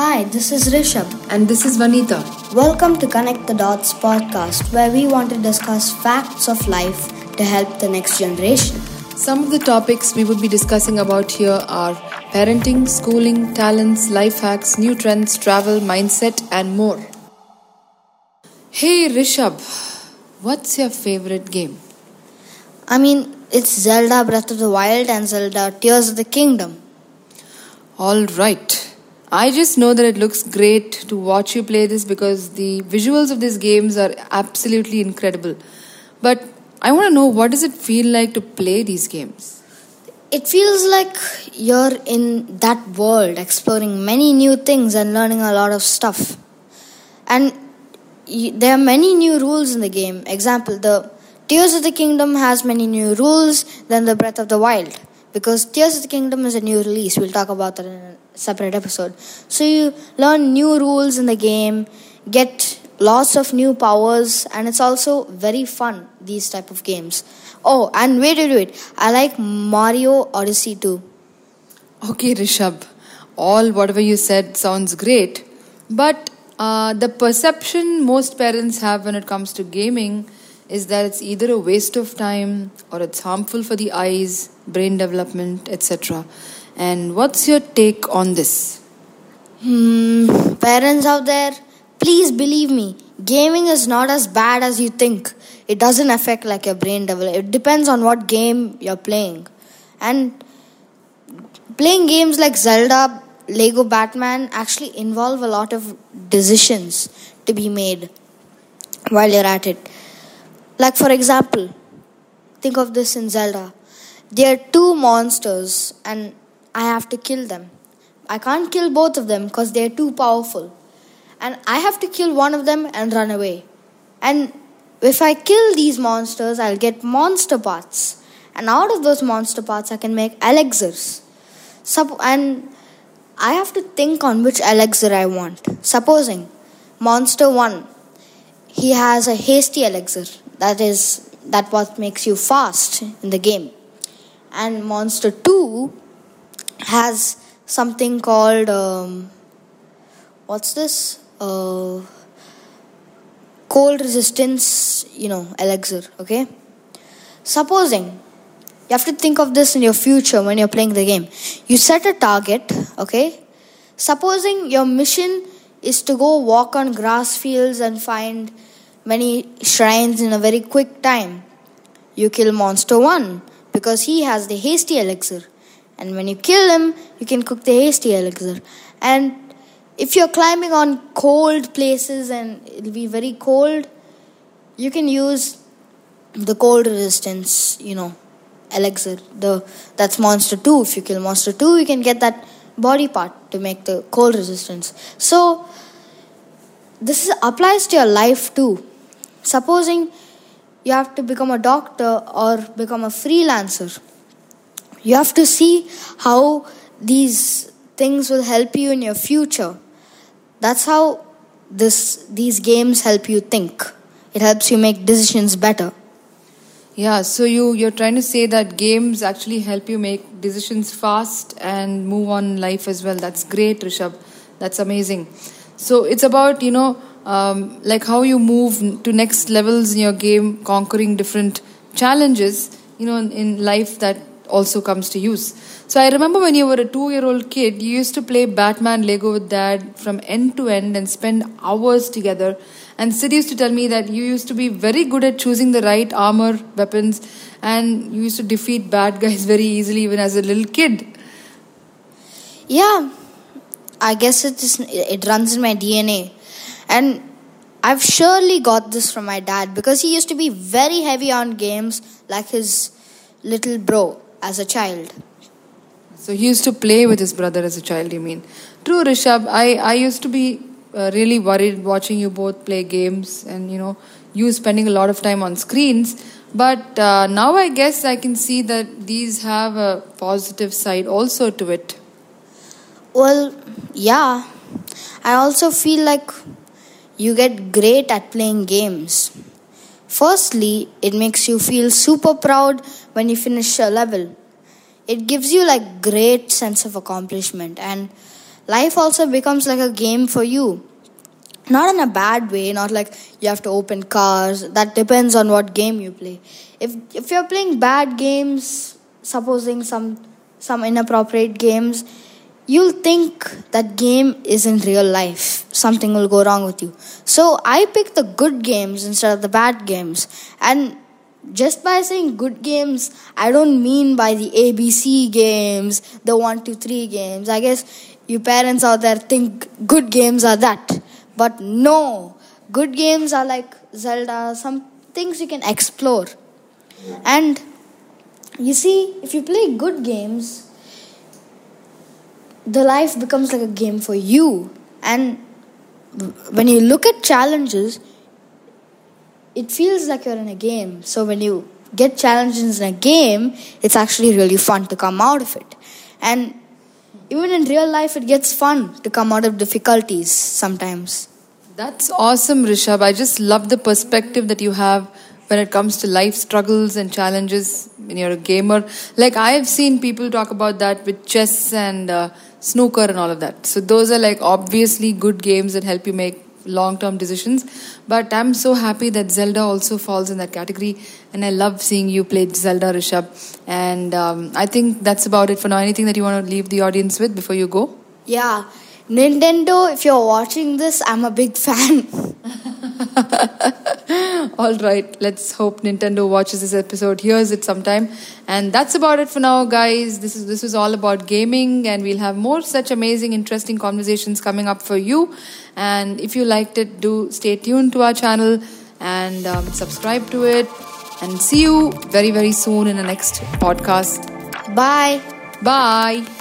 Hi, this is Rishabh. And this is Vanita. Welcome to Connect the Dots podcast, where we want to discuss facts of life to help the next generation. Some of the topics we would be discussing about here are parenting, schooling, talents, life hacks, new trends, travel, mindset, and more. Hey Rishabh, what's your favorite game? I mean, it's Zelda Breath of the Wild and Zelda Tears of the Kingdom. All right. I just know that it looks great to watch you play this because the visuals of these games are absolutely incredible. But I want to know what does it feel like to play these games? It feels like you're in that world, exploring many new things and learning a lot of stuff. And there are many new rules in the game. Example, the Tears of the Kingdom has many new rules than the Breath of the Wild because Tears of the Kingdom is a new release. We'll talk about that in a separate episode. So you learn new rules in the game, get lots of new powers, and it's also very fun. These type of games. Oh, and wait, wait, wait! I like Mario Odyssey too. Okay, Rishabh. All whatever you said sounds great, but uh, the perception most parents have when it comes to gaming is that it's either a waste of time or it's harmful for the eyes, brain development, etc. And what's your take on this? Hmm, parents out there, please believe me, gaming is not as bad as you think. It doesn't affect like your brain development. It depends on what game you're playing. And playing games like Zelda, Lego Batman actually involve a lot of decisions to be made while you're at it. Like, for example, think of this in Zelda. There are two monsters, and I have to kill them. I can't kill both of them because they're too powerful. And I have to kill one of them and run away. And if I kill these monsters, I'll get monster parts. And out of those monster parts, I can make elixirs. and I have to think on which elixir I want. Supposing monster 1, he has a hasty elixir that is that what makes you fast in the game and monster 2 has something called um, what's this? Uh, cold resistance you know elixir okay? Supposing you have to think of this in your future when you're playing the game. You set a target okay? Supposing your mission is to go walk on grass fields and find many shrines in a very quick time. You kill Monster 1 because he has the hasty elixir. And when you kill him, you can cook the hasty elixir. And if you're climbing on cold places and it'll be very cold, you can use the cold resistance, you know, elixir. The that's monster 2. If you kill monster 2, you can get that body part to make the cold resistance. So this is, applies to your life too. Supposing you have to become a doctor or become a freelancer, you have to see how these things will help you in your future. That's how this these games help you think. It helps you make decisions better. Yeah, so you you're trying to say that games actually help you make decisions fast and move on life as well. That's great, Rishabh. That's amazing. So it's about you know um, like how you move to next levels in your game, conquering different challenges, you know, in, in life that also comes to use. So I remember when you were a two-year-old kid, you used to play Batman Lego with dad from end to end and spend hours together. And Sid used to tell me that you used to be very good at choosing the right armor, weapons, and you used to defeat bad guys very easily even as a little kid. Yeah, I guess it is. It runs in my DNA. And I've surely got this from my dad because he used to be very heavy on games like his little bro as a child. So he used to play with his brother as a child, you mean? True, Rishabh. I, I used to be uh, really worried watching you both play games and, you know, you spending a lot of time on screens. But uh, now I guess I can see that these have a positive side also to it. Well, yeah. I also feel like you get great at playing games. Firstly, it makes you feel super proud when you finish a level. It gives you like great sense of accomplishment and life also becomes like a game for you. Not in a bad way, not like you have to open cars. That depends on what game you play. If if you're playing bad games, supposing some some inappropriate games, you'll think that game is in real life. Something will go wrong with you. So I pick the good games instead of the bad games. And just by saying good games, I don't mean by the ABC games, the 1, 2, 3 games. I guess you parents out there think good games are that. But no, good games are like Zelda, some things you can explore. And you see, if you play good games, the life becomes like a game for you. And when you look at challenges, it feels like you're in a game. So when you get challenges in a game, it's actually really fun to come out of it. And even in real life, it gets fun to come out of difficulties sometimes. That's awesome, Rishabh. I just love the perspective that you have when it comes to life struggles and challenges when you're a gamer. Like, I have seen people talk about that with chess and uh, snooker and all of that. So, those are like obviously good games that help you make long term decisions. But I'm so happy that Zelda also falls in that category. And I love seeing you play Zelda, Rishabh. And um, I think that's about it for now. Anything that you want to leave the audience with before you go? Yeah. Nintendo, if you're watching this, I'm a big fan. All right, let's hope Nintendo watches this episode, hears it sometime. And that's about it for now, guys. This is this was all about gaming, and we'll have more such amazing, interesting conversations coming up for you. And if you liked it, do stay tuned to our channel and um, subscribe to it. And see you very very soon in the next podcast. Bye. Bye.